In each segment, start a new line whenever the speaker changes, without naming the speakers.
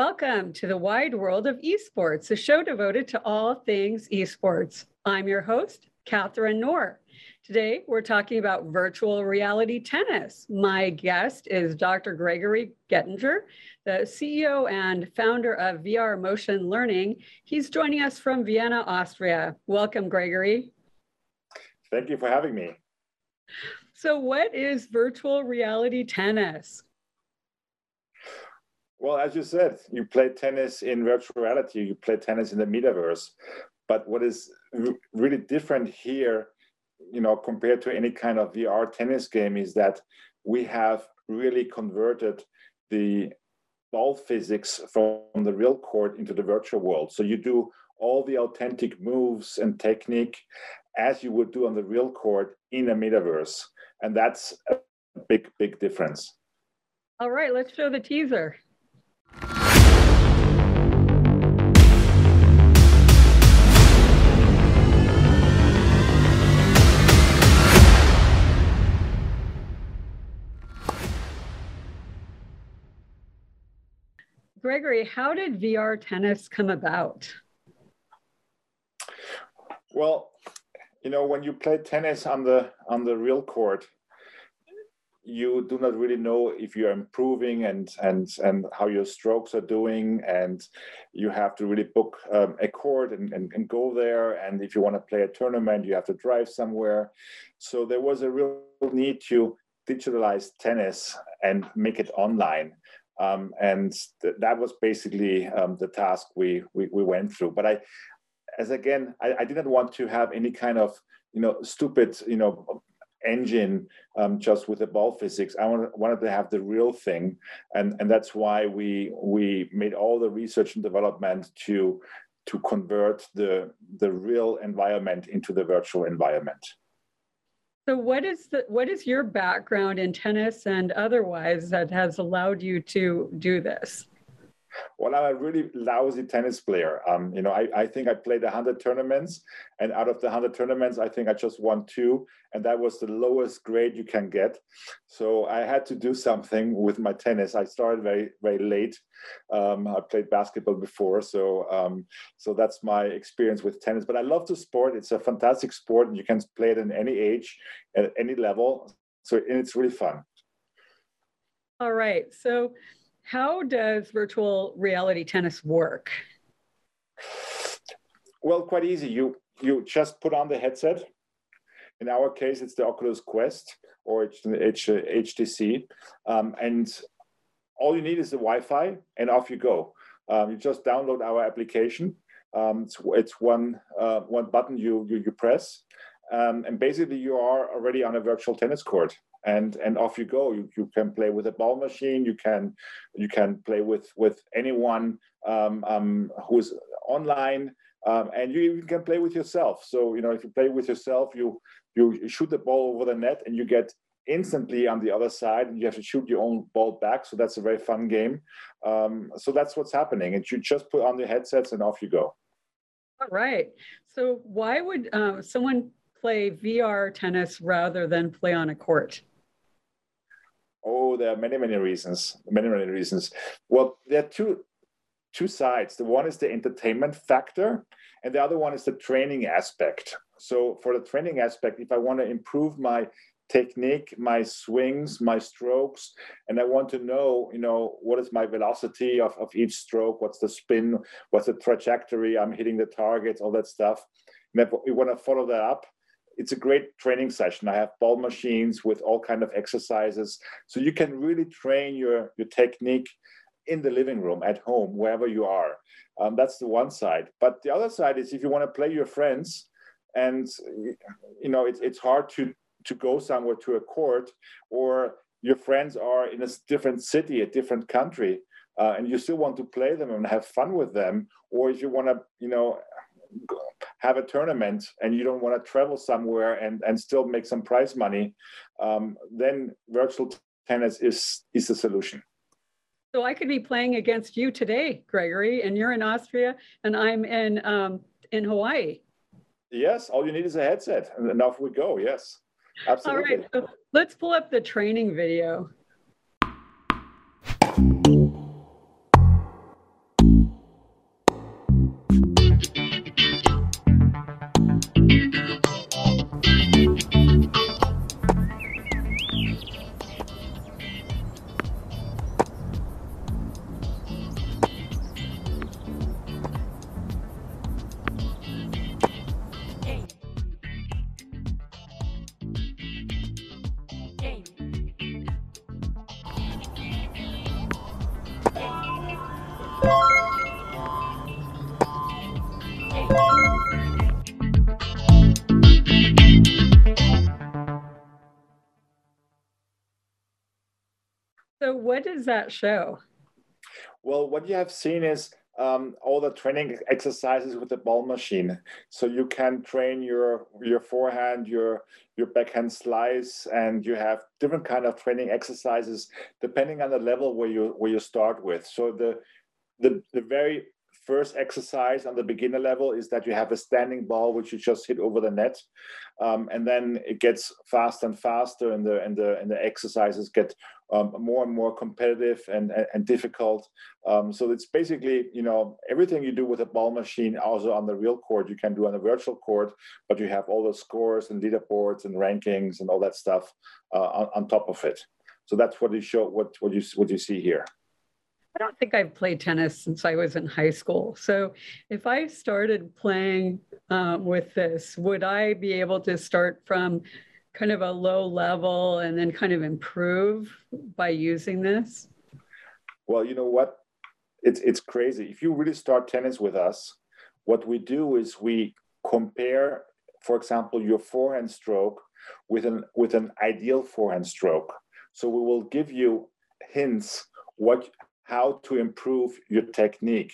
Welcome to the wide world of esports, a show devoted to all things esports. I'm your host, Catherine Knorr. Today, we're talking about virtual reality tennis. My guest is Dr. Gregory Gettinger, the CEO and founder of VR Motion Learning. He's joining us from Vienna, Austria. Welcome, Gregory.
Thank you for having me.
So, what is virtual reality tennis?
Well, as you said, you play tennis in virtual reality, you play tennis in the metaverse. But what is really different here, you know, compared to any kind of VR tennis game is that we have really converted the ball physics from the real court into the virtual world. So you do all the authentic moves and technique as you would do on the real court in a metaverse. And that's a big, big difference.
All right, let's show the teaser. Gregory, how did VR tennis come about?
Well, you know, when you play tennis on the on the real court, you do not really know if you're improving and and and how your strokes are doing and you have to really book um, a court and, and, and go there. And if you want to play a tournament you have to drive somewhere. So there was a real need to digitalize tennis and make it online. Um, and th- that was basically um, the task we, we, we went through. But I, as again, I, I, didn't want to have any kind of you know stupid you know engine um, just with the ball physics. I wanted, wanted to have the real thing, and and that's why we we made all the research and development to to convert the the real environment into the virtual environment.
So what is the what is your background in tennis and otherwise that has allowed you to do this?
Well, I'm a really lousy tennis player. Um, you know, I, I think I played 100 tournaments, and out of the 100 tournaments, I think I just won two, and that was the lowest grade you can get. So I had to do something with my tennis. I started very, very late. Um, I played basketball before, so um, so that's my experience with tennis. But I love the sport. It's a fantastic sport, and you can play it in any age, at any level. So and it's really fun.
All right. So how does virtual reality tennis work?
Well, quite easy. You you just put on the headset. In our case, it's the Oculus Quest or it's H, HTC, um, and all you need is the Wi-Fi, and off you go. Um, you just download our application. Um, it's, it's one uh, one button you you, you press, um, and basically you are already on a virtual tennis court and and off you go. You, you can play with a ball machine. You can you can play with with anyone um, um, who's online um, and you even can play with yourself. So you know if you play with yourself you you shoot the ball over the net and you get instantly on the other side and you have to shoot your own ball back. So that's a very fun game. Um, so that's what's happening. And you just put on the headsets and off you go.
All right. So why would uh, someone play vr tennis rather than play on a court
Oh, there are many, many reasons. Many, many reasons. Well, there are two two sides. The one is the entertainment factor, and the other one is the training aspect. So, for the training aspect, if I want to improve my technique, my swings, my strokes, and I want to know, you know, what is my velocity of, of each stroke, what's the spin, what's the trajectory, I'm hitting the targets, all that stuff. And if we want to follow that up, it's a great training session. I have ball machines with all kind of exercises, so you can really train your your technique in the living room, at home, wherever you are. Um, that's the one side. But the other side is if you want to play your friends, and you know it's it's hard to to go somewhere to a court, or your friends are in a different city, a different country, uh, and you still want to play them and have fun with them, or if you want to, you know, have a tournament and you don't want to travel somewhere and, and still make some prize money, um, then virtual tennis is is the solution.
So I could be playing against you today, Gregory, and you're in Austria, and I'm in um, in Hawaii.
Yes, all you need is a headset, and off we go. Yes, absolutely.
All right, so let's pull up the training video. Does that show?
Well, what you have seen is um, all the training exercises with the ball machine. So you can train your your forehand, your your backhand slice, and you have different kind of training exercises depending on the level where you where you start with. So the the, the very first exercise on the beginner level is that you have a standing ball which you just hit over the net. Um, and then it gets faster and faster and the and the and the exercises get um, more and more competitive and and, and difficult. Um, so it's basically you know everything you do with a ball machine also on the real court you can do on a virtual court but you have all the scores and leaderboards and rankings and all that stuff uh, on, on top of it. So that's what you show what what you what you see here
I don't think I've played tennis since I was in high school. So if I started playing um, with this, would I be able to start from kind of a low level and then kind of improve by using this?
Well, you know what? It's it's crazy. If you really start tennis with us, what we do is we compare, for example, your forehand stroke with an with an ideal forehand stroke. So we will give you hints what how to improve your technique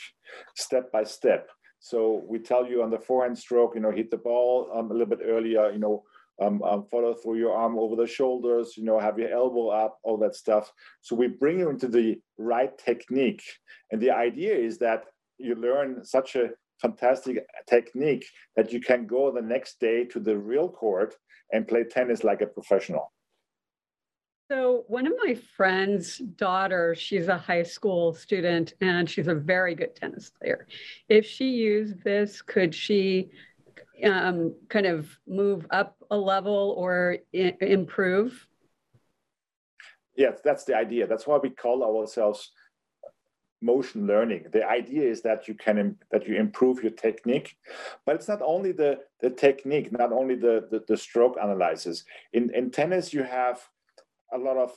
step by step. So we tell you on the forehand stroke, you know, hit the ball um, a little bit earlier, you know, um, um, follow through your arm over the shoulders, you know, have your elbow up, all that stuff. So we bring you into the right technique. And the idea is that you learn such a fantastic technique that you can go the next day to the real court and play tennis like a professional.
So, one of my friends' daughters, she's a high school student and she's a very good tennis player. If she used this, could she um, kind of move up a level or I- improve?
Yes, that's the idea. That's why we call ourselves motion learning. The idea is that you can that you improve your technique, but it's not only the the technique, not only the the, the stroke analysis. In in tennis, you have a lot of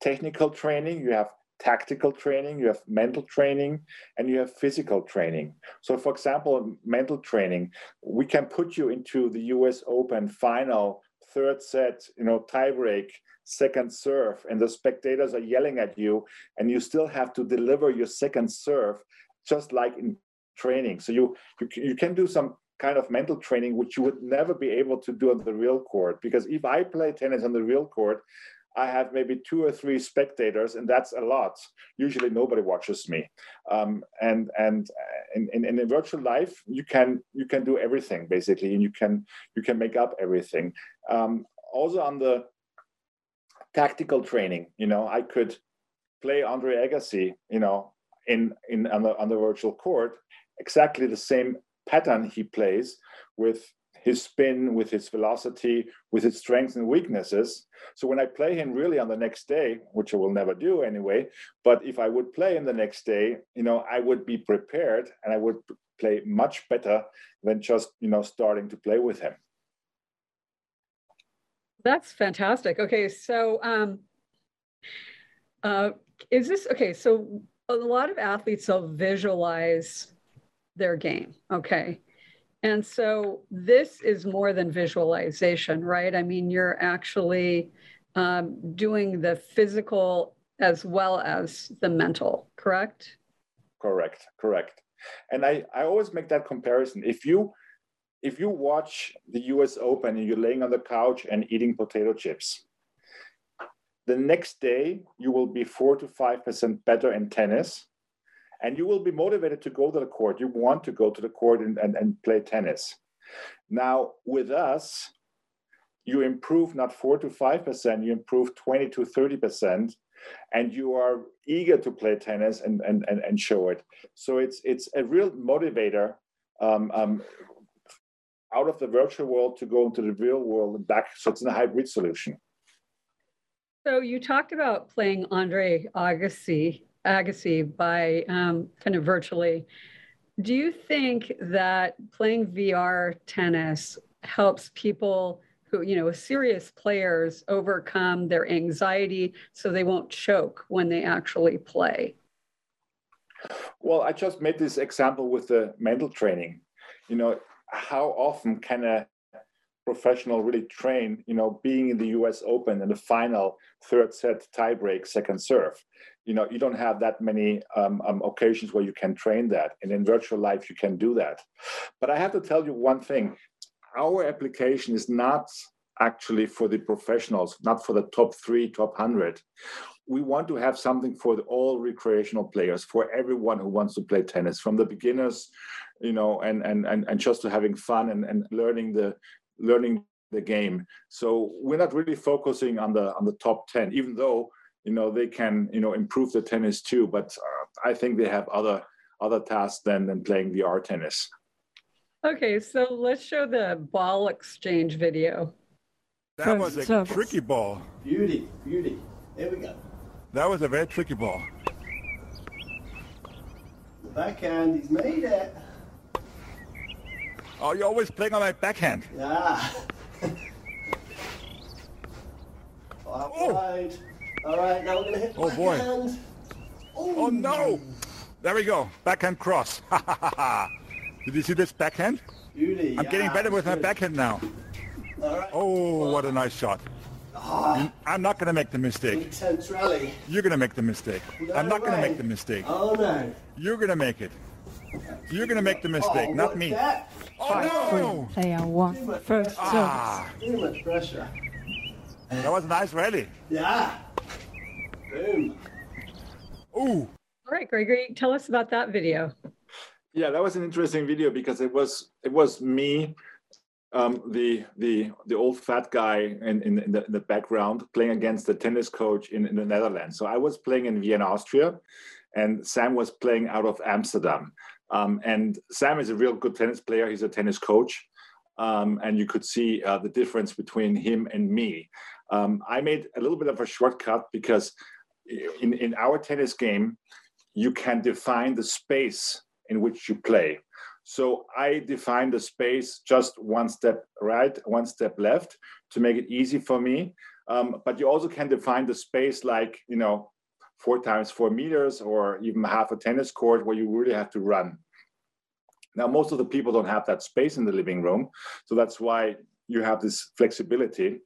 technical training, you have tactical training, you have mental training, and you have physical training. So, for example, mental training, we can put you into the US Open final, third set, you know, tiebreak, second serve, and the spectators are yelling at you, and you still have to deliver your second serve, just like in training. So you you, you can do some kind of mental training which you would never be able to do on the real court because if i play tennis on the real court I have maybe two or three spectators, and that's a lot. Usually, nobody watches me. Um, and and uh, in, in, in virtual life, you can you can do everything basically, and you can you can make up everything. Um, also on the tactical training, you know, I could play Andre Agassi, you know, in in on the on the virtual court, exactly the same pattern he plays with his spin, with his velocity, with his strengths and weaknesses. So when I play him really on the next day, which I will never do anyway, but if I would play him the next day, you know, I would be prepared and I would play much better than just, you know, starting to play with him.
That's fantastic. Okay, so um, uh, is this okay? So a lot of athletes will visualize their game. Okay, and so this is more than visualization, right? I mean, you're actually um, doing the physical as well as the mental, correct?
Correct, correct. And I, I always make that comparison. If you if you watch the US Open and you're laying on the couch and eating potato chips, the next day you will be four to five percent better in tennis and you will be motivated to go to the court. You want to go to the court and, and, and play tennis. Now, with us, you improve not 4 to 5%, you improve 20 to 30%, and you are eager to play tennis and, and, and, and show it. So it's, it's a real motivator um, um, out of the virtual world to go into the real world and back. So it's a hybrid solution.
So you talked about playing Andre Agassi Agassi by um, kind of virtually. Do you think that playing VR tennis helps people who, you know, serious players overcome their anxiety so they won't choke when they actually play?
Well, I just made this example with the mental training. You know, how often can a professional really train, you know, being in the US Open in the final third set tiebreak second serve. You know, you don't have that many um, um, occasions where you can train that. And in virtual life, you can do that. But I have to tell you one thing our application is not actually for the professionals, not for the top three, top 100. We want to have something for the, all recreational players, for everyone who wants to play tennis, from the beginners, you know, and and and, and just to having fun and, and learning the learning the game. So we're not really focusing on the on the top 10, even though you know they can you know improve the tennis too. But uh, I think they have other other tasks than than playing VR tennis.
Okay, so let's show the ball exchange video.
That was a so, tricky ball.
Beauty, beauty. There we go.
That was a very tricky ball.
The backhand, he's made it.
Oh, you're always playing on my backhand.
Yeah. oh. Wide. All right, now we're going to hit
Oh, boy. Oh, no. There we go. Backhand cross. Did you see this backhand?
Beauty.
I'm
yeah,
getting better with good. my backhand now. Oh, what a nice shot. Oh, I'm not going to make the mistake.
Intense rally.
You're going to make the mistake. No I'm not going to make the mistake.
Oh, no.
You're going to make it. You're going to make the mistake,
oh,
not me.
That?
Oh, no.
Player one. First
ah.
Too much pressure.
That was a nice rally.
Yeah.
Ooh.
All right, Gregory, tell us about that video.
Yeah, that was an interesting video because it was it was me um, the the the old fat guy in, in, in, the, in, the, background playing against the tennis coach in, in the Netherlands. So I was playing in Vienna, Austria, and Sam was playing out of Amsterdam. Um, and Sam is a real good tennis player. He's a tennis coach, um, and you could see uh, the difference between him and me. Um, I made a little bit of a shortcut because in in our tennis game, you can define the space in which you play. So I define the space just one step right, one step left to make it easy for me. Um, but you also can define the space like, you know, four times four meters or even half a tennis court where you really have to run. Now, most of the people don't have that space in the living room. So that's why you have this flexibility.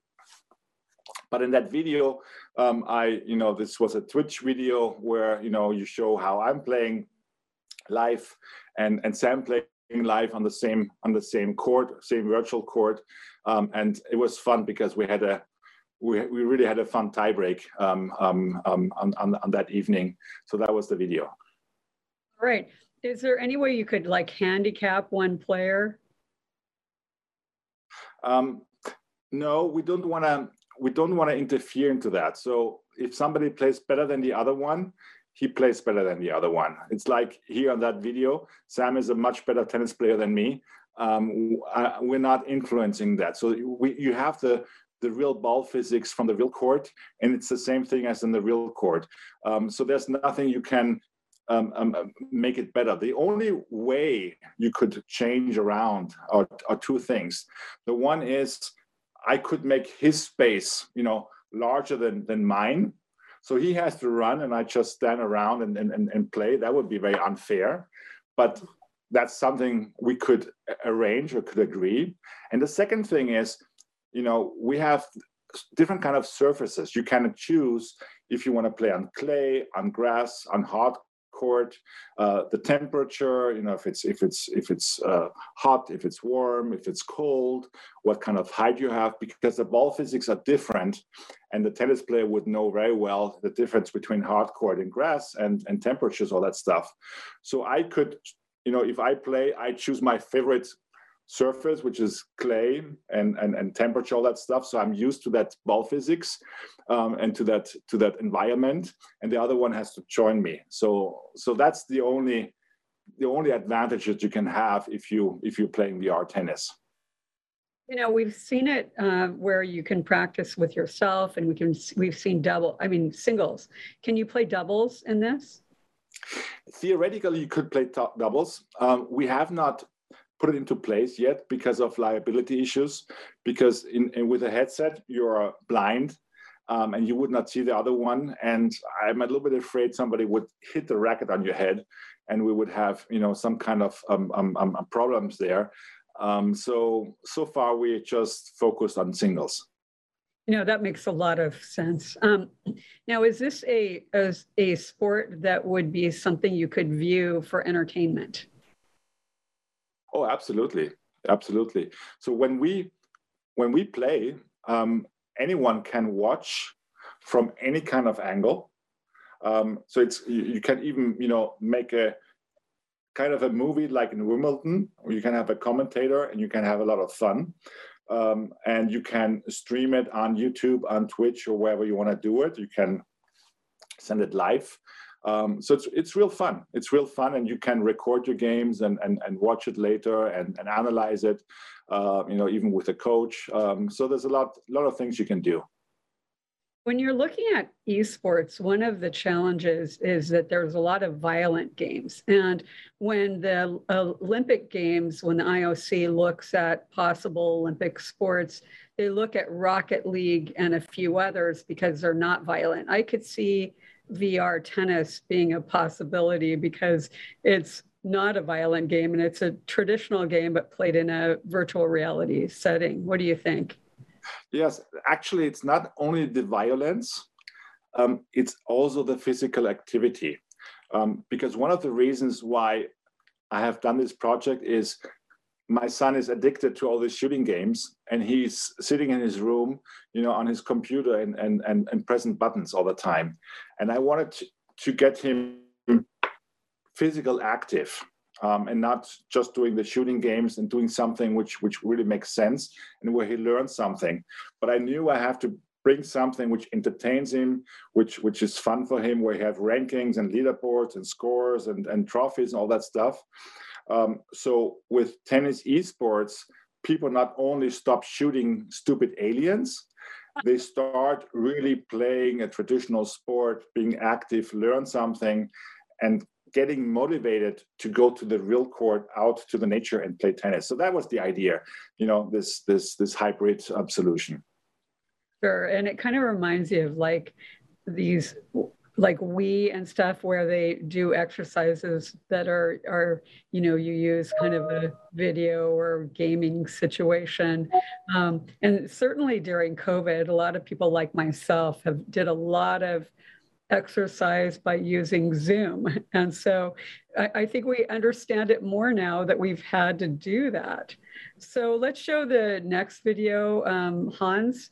But in that video, um, I, you know, this was a Twitch video where, you know, you show how I'm playing live and and Sam playing live on the same on the same court, same virtual court, um, and it was fun because we had a we, we really had a fun tiebreak um, um, um, on, on, on that evening. So that was the video. All
right. Is there any way you could like handicap one player?
Um, no, we don't want to. We don't want to interfere into that. So if somebody plays better than the other one, he plays better than the other one. It's like here on that video, Sam is a much better tennis player than me. Um, we're not influencing that. So we, you have the the real ball physics from the real court, and it's the same thing as in the real court. Um, so there's nothing you can um, um, make it better. The only way you could change around are, are two things. The one is I could make his space, you know, larger than than mine, so he has to run, and I just stand around and, and, and play. That would be very unfair. But that's something we could arrange or could agree. And the second thing is, you know, we have different kind of surfaces. You can choose if you want to play on clay, on grass, on hard court, uh, the temperature, you know, if it's if it's if it's uh, hot, if it's warm, if it's cold, what kind of height you have, because the ball physics are different, and the tennis player would know very well the difference between hard court and grass and and temperatures, all that stuff. So I could, you know, if I play, I choose my favorite surface, which is clay and, and, and temperature, all that stuff. So I'm used to that ball physics um, and to that to that environment. And the other one has to join me. So so that's the only the only advantage that you can have if you if you're playing VR tennis.
You know, we've seen it uh, where you can practice with yourself, and we can we've seen double. I mean, singles. Can you play doubles in this?
Theoretically, you could play doubles. Um, we have not put it into place yet because of liability issues. Because in, in with a headset, you're blind um, and you would not see the other one. And I'm a little bit afraid somebody would hit the racket on your head, and we would have you know some kind of um, um, um problems there. Um, so so far we just focused on singles.
No, that makes a lot of sense. Um, now, is this a, a a sport that would be something you could view for entertainment?
Oh, absolutely, absolutely. So when we when we play, um, anyone can watch from any kind of angle. Um, so it's you, you, can even you know make a kind of a movie like in Wimbledon, you can have a commentator and you can have a lot of fun. Um, and you can stream it on YouTube, on Twitch, or wherever you want to do it. You can send it live. Um, so it's it's real fun. It's real fun, and you can record your games and and, and watch it later and, and analyze it. Uh, you know, even with a coach. Um, so there's a lot lot of things you can do.
When you're looking at esports, one of the challenges is that there's a lot of violent games. And when the Olympic Games, when the IOC looks at possible Olympic sports, they look at Rocket League and a few others because they're not violent. I could see VR tennis being a possibility because it's not a violent game and it's a traditional game but played in a virtual reality setting. What do you think?
Yes, actually, it's not only the violence, um, it's also the physical activity. Um, because one of the reasons why I have done this project is my son is addicted to all these shooting games and he's sitting in his room, you know, on his computer and, and, and, and pressing buttons all the time. And I wanted to, to get him physical active um, and not just doing the shooting games and doing something which which really makes sense and where he learns something. But I knew I have to bring something which entertains him, which which is fun for him, where he have rankings and leaderboards and scores and, and trophies and all that stuff. Um, so with tennis esports, people not only stop shooting stupid aliens, they start really playing a traditional sport, being active, learn something, and getting motivated to go to the real court out to the nature and play tennis. So that was the idea you know this this this hybrid um, solution.
Sure and it kind of reminds you of like these like Wii and stuff where they do exercises that are are you know you use kind of a video or gaming situation um, and certainly during covid a lot of people like myself have did a lot of exercise by using Zoom. And so I, I, think we understand it more now that we've had to do that. So let's show the next video, um, Hans.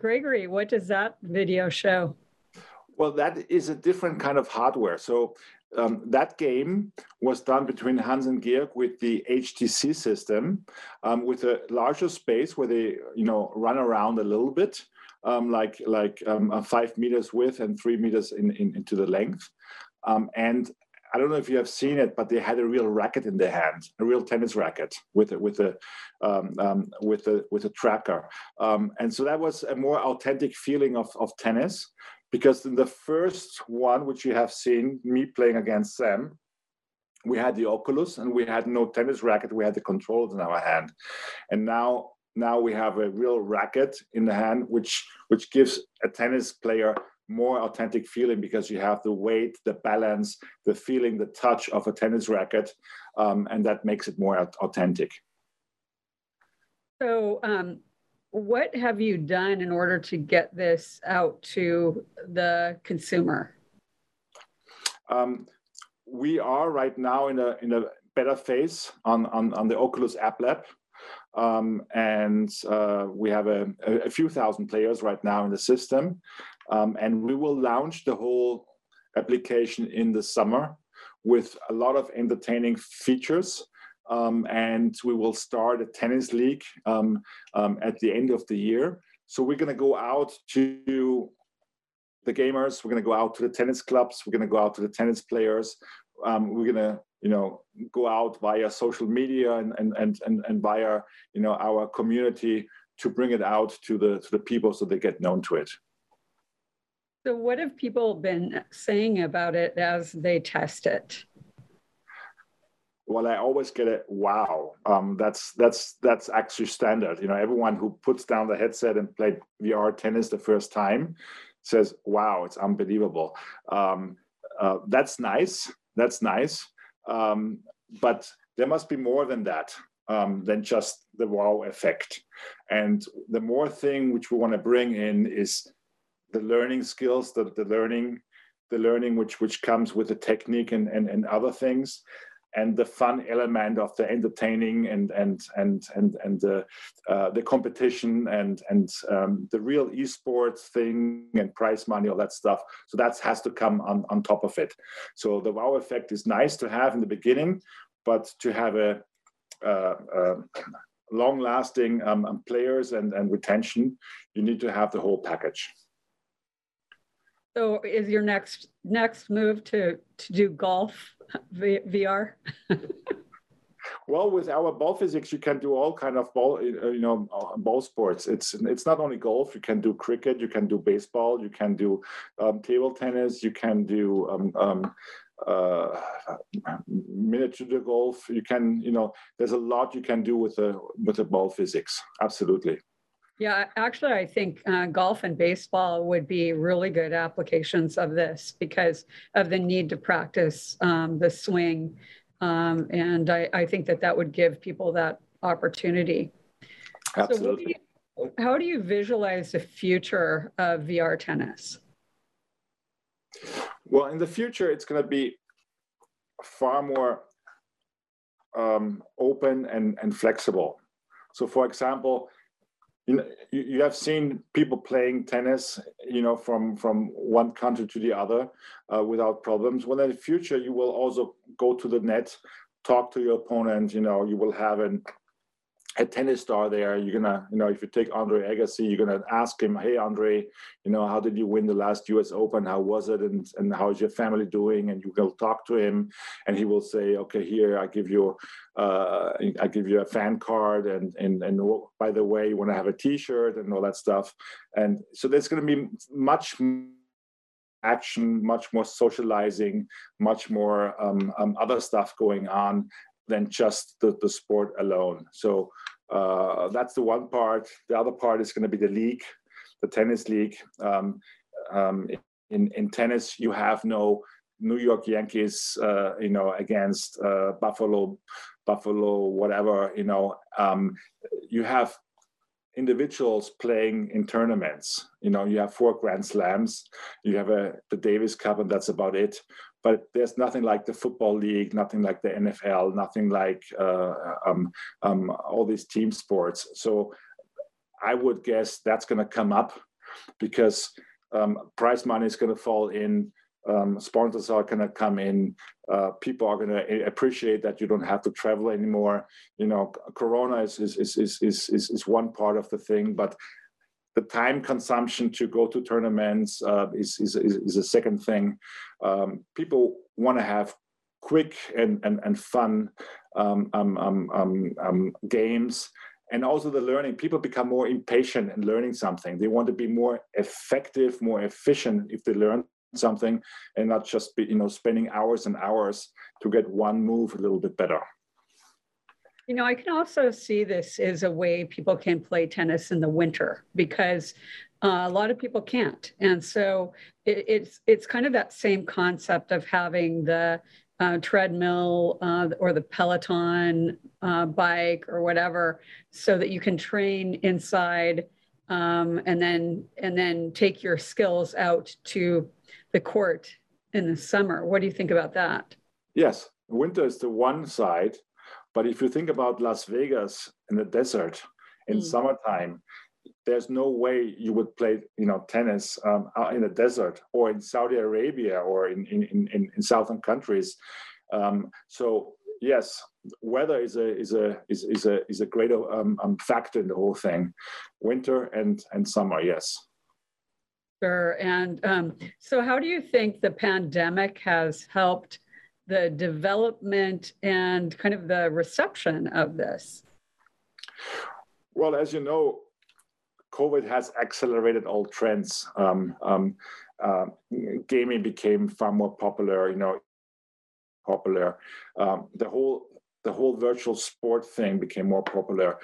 Gregory, what does that video show?
Well, that is a different kind of hardware. So um, that game was done between Hans and Georg with the HTC system, um, with a larger space where they, you know, run around a little bit, um, like like um, five meters width and three meters in, in into the length, um, and I don't know if you have seen it, but they had a real racket in their hand, a real tennis racket with a, with a um, um, with a with a tracker, um, and so that was a more authentic feeling of of tennis. Because in the first one, which you have seen me playing against Sam, we had the Oculus and we had no tennis racket. We had the controls in our hand, and now now we have a real racket in the hand, which which gives a tennis player more authentic feeling because you have the weight, the balance, the feeling, the touch of a tennis racket, um, and that makes it more authentic.
So, um, what have you done in order to get this out to the consumer?
Um, we are right now in a in a beta phase on on, on the Oculus App Lab. Um, and uh, we have a, a, few thousand players right now in the system. Um, and we will launch the whole application in the summer with a lot of entertaining features. Um, and we will start a tennis league um, um, at the end of the year. So we're going to go out to the gamers. We're going to go out to the tennis clubs. We're going to go out to the tennis players. Um, we're going to, you know, go out via social media and, and, and, and, and via, you know, our community to bring it out to the, to the people so they get known to it.
So what have people been saying about it as they test it?
well i always get a wow. Um, that's that's that's actually standard. You know everyone who puts down the headset and played vr tennis the first time says wow it's unbelievable. Um, uh, that's nice. That's nice. Um, but there must be more than that um, than just the wow effect. And the more thing which we want to bring in is the learning skills the, the learning the learning which which comes with the technique and, and, and other things and the fun element of the entertaining and and and and and the uh, the competition and and um, the real esports thing and prize money all that stuff. So that has to come on on top of it. So the wow effect is nice to have in the beginning but to have a uh, uh, long lasting um, players and and retention you need to have the whole package
so is your next next move to to do golf v- VR?
well, with our ball physics, you can do all kind of ball, you know, uh, ball sports. It's it's not only golf. You can do cricket. You can do baseball. You can do um, table tennis. You can do um, um, uh, miniature golf. You can, you know, there's a lot you can do with the with the ball physics. Absolutely.
Yeah, actually, I think uh, golf and baseball would be really good applications of this because of the need to practice um, the swing. Um, and I, I, think that that would give people that opportunity.
Absolutely.
So do you, how do you visualize the future of VR tennis?
Well, in the future, it's going to be far more um, open and, and flexible. So, for example, you know, you have seen people playing tennis, you know, from from one country to the other uh, without problems. Well, in the future, you will also go to the net, talk to your opponent. You know, you will have an a tennis star there. You're gonna, you know, if you take Andre Agassi, you're gonna ask him, "Hey, Andre, you know, how did you win the last U.S. Open? How was it? And and how is your family doing?" And you will talk to him, and he will say, "Okay, here I give you, uh, I give you a fan card, and and and by the way, you want to have a T-shirt and all that stuff." And so there's gonna be much action, much more socializing, much more um, um, other stuff going on than just the, the sport alone. So uh, that's the one part. The other part is going to be the league, the tennis league. Um, um, in in tennis, you have no New York Yankees, uh, you know, against uh, Buffalo, Buffalo, whatever. You know, um, you have individuals playing in tournaments. You know, you have four Grand Slams, you have a the Davis Cup, and that's about it but there's nothing like the football league, nothing like the NFL, nothing like uh, um, um, all these team sports. So I would guess that's going to come up because um, prize money is going to fall in. Um, sponsors are going to come in. Uh, people are going to appreciate that you don't have to travel anymore. You know, Corona is is, is is is is one part of the thing, but the time consumption to go to tournaments uh, is, is, is, a second thing. Um, people want to have quick and, and, and fun um um, um, um, um, games. And also the learning, people become more impatient in learning something. They want to be more effective, more efficient if they learn something and not just be, you know, spending hours and hours to get one move a little bit better.
You know, I can also see this as a way people can play tennis in the winter because uh, a lot of people can't, and so it, it's it's kind of that same concept of having the uh, treadmill uh, or the Peloton uh, bike or whatever, so that you can train inside um, and then and then take your skills out to the court in the summer. What do you think about that?
Yes, winter is the one side, but if you think about Las Vegas in the desert in mm. summertime, there's no way you would play, you know, tennis um, in the desert or in Saudi Arabia or in in in, in southern countries. Um, so yes, weather is a is a is, is a is a great um, um, factor in the whole thing. Winter and and summer, yes.
Sure. And um, so, how do you think the pandemic has helped the development and kind of the reception of this?
Well, as you know, COVID has accelerated all trends. Um, um, uh, gaming became far more popular. You know, popular. Um, the whole the whole virtual sport thing became more popular.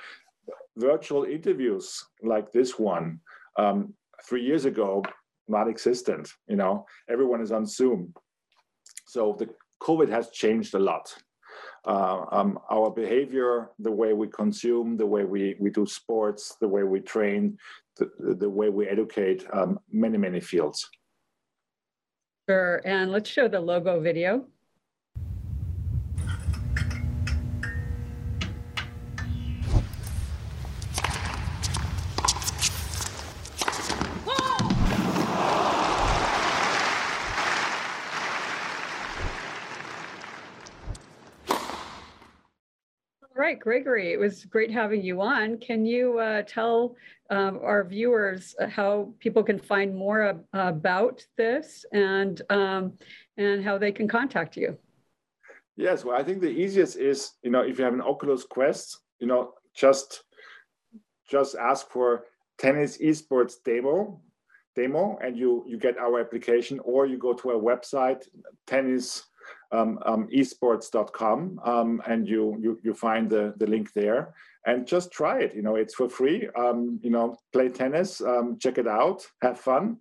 Virtual interviews like this one um, three years ago not existent. You know, everyone is on Zoom. So the COVID has changed a lot. Uh, um, our behavior, the way we consume, the way we, we do sports, the way we train, the, the way we educate, um, many, many fields.
Sure. And let's show the logo video. Gregory, it was great having you on. Can you uh, tell um, our viewers uh, how people can find more ab- about this and um, and how they can contact you?
Yes, well, I think the easiest is you know if you have an Oculus Quest, you know just just ask for tennis esports demo demo and you you get our application or you go to our website tennis um, um, esports.com um, and you, you you find the, the link there. And just try it you know it's for free. Um, you know play tennis um, check it out have fun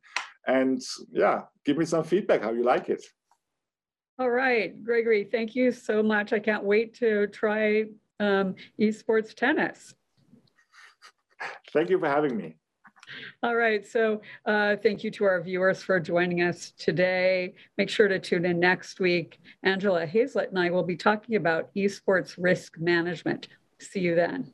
and yeah give me some feedback how you like it.
All right gregory thank you so much. I can't wait to try um, esports tennis.
Thank you for having me
all right. So uh, thank you to our viewers for joining us today. Make sure to tune in next week. Angela Hazlett and I will be talking about esports risk management. See you then.